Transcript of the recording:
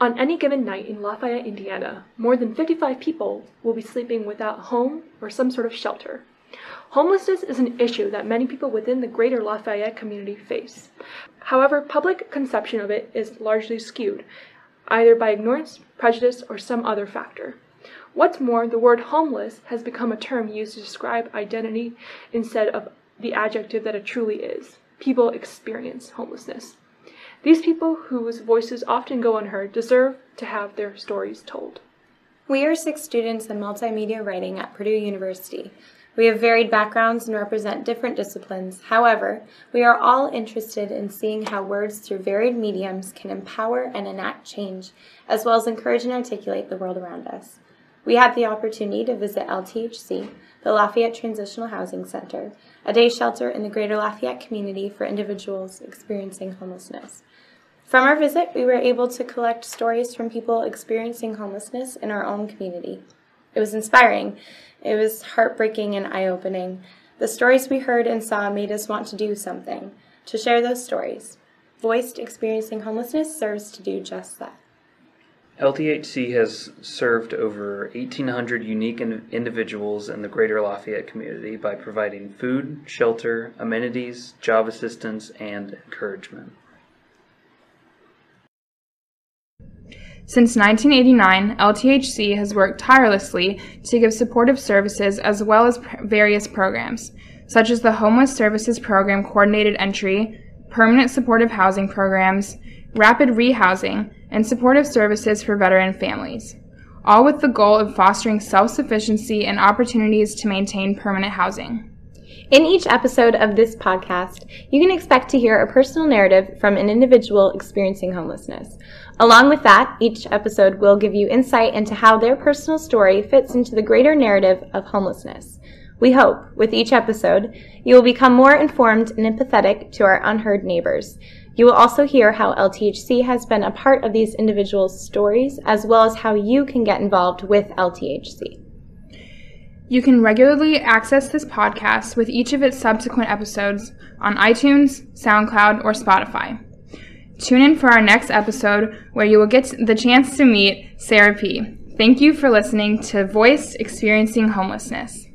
On any given night in Lafayette, Indiana, more than 55 people will be sleeping without home or some sort of shelter. Homelessness is an issue that many people within the greater Lafayette community face. However, public conception of it is largely skewed, either by ignorance, prejudice, or some other factor. What's more, the word homeless has become a term used to describe identity instead of the adjective that it truly is. People experience homelessness. These people whose voices often go unheard deserve to have their stories told. We are six students in multimedia writing at Purdue University. We have varied backgrounds and represent different disciplines. However, we are all interested in seeing how words through varied mediums can empower and enact change, as well as encourage and articulate the world around us. We had the opportunity to visit LTHC, the Lafayette Transitional Housing Center, a day shelter in the greater Lafayette community for individuals experiencing homelessness. From our visit, we were able to collect stories from people experiencing homelessness in our own community. It was inspiring. It was heartbreaking and eye opening. The stories we heard and saw made us want to do something, to share those stories. Voiced Experiencing Homelessness serves to do just that. LTHC has served over 1,800 unique in- individuals in the greater Lafayette community by providing food, shelter, amenities, job assistance, and encouragement. Since 1989, LTHC has worked tirelessly to give supportive services as well as pr- various programs, such as the Homeless Services Program Coordinated Entry, Permanent Supportive Housing Programs, Rapid Rehousing, and supportive services for veteran families, all with the goal of fostering self sufficiency and opportunities to maintain permanent housing. In each episode of this podcast, you can expect to hear a personal narrative from an individual experiencing homelessness. Along with that, each episode will give you insight into how their personal story fits into the greater narrative of homelessness. We hope, with each episode, you will become more informed and empathetic to our unheard neighbors. You will also hear how LTHC has been a part of these individuals' stories, as well as how you can get involved with LTHC. You can regularly access this podcast with each of its subsequent episodes on iTunes, SoundCloud, or Spotify. Tune in for our next episode where you will get the chance to meet Sarah P. Thank you for listening to Voice Experiencing Homelessness.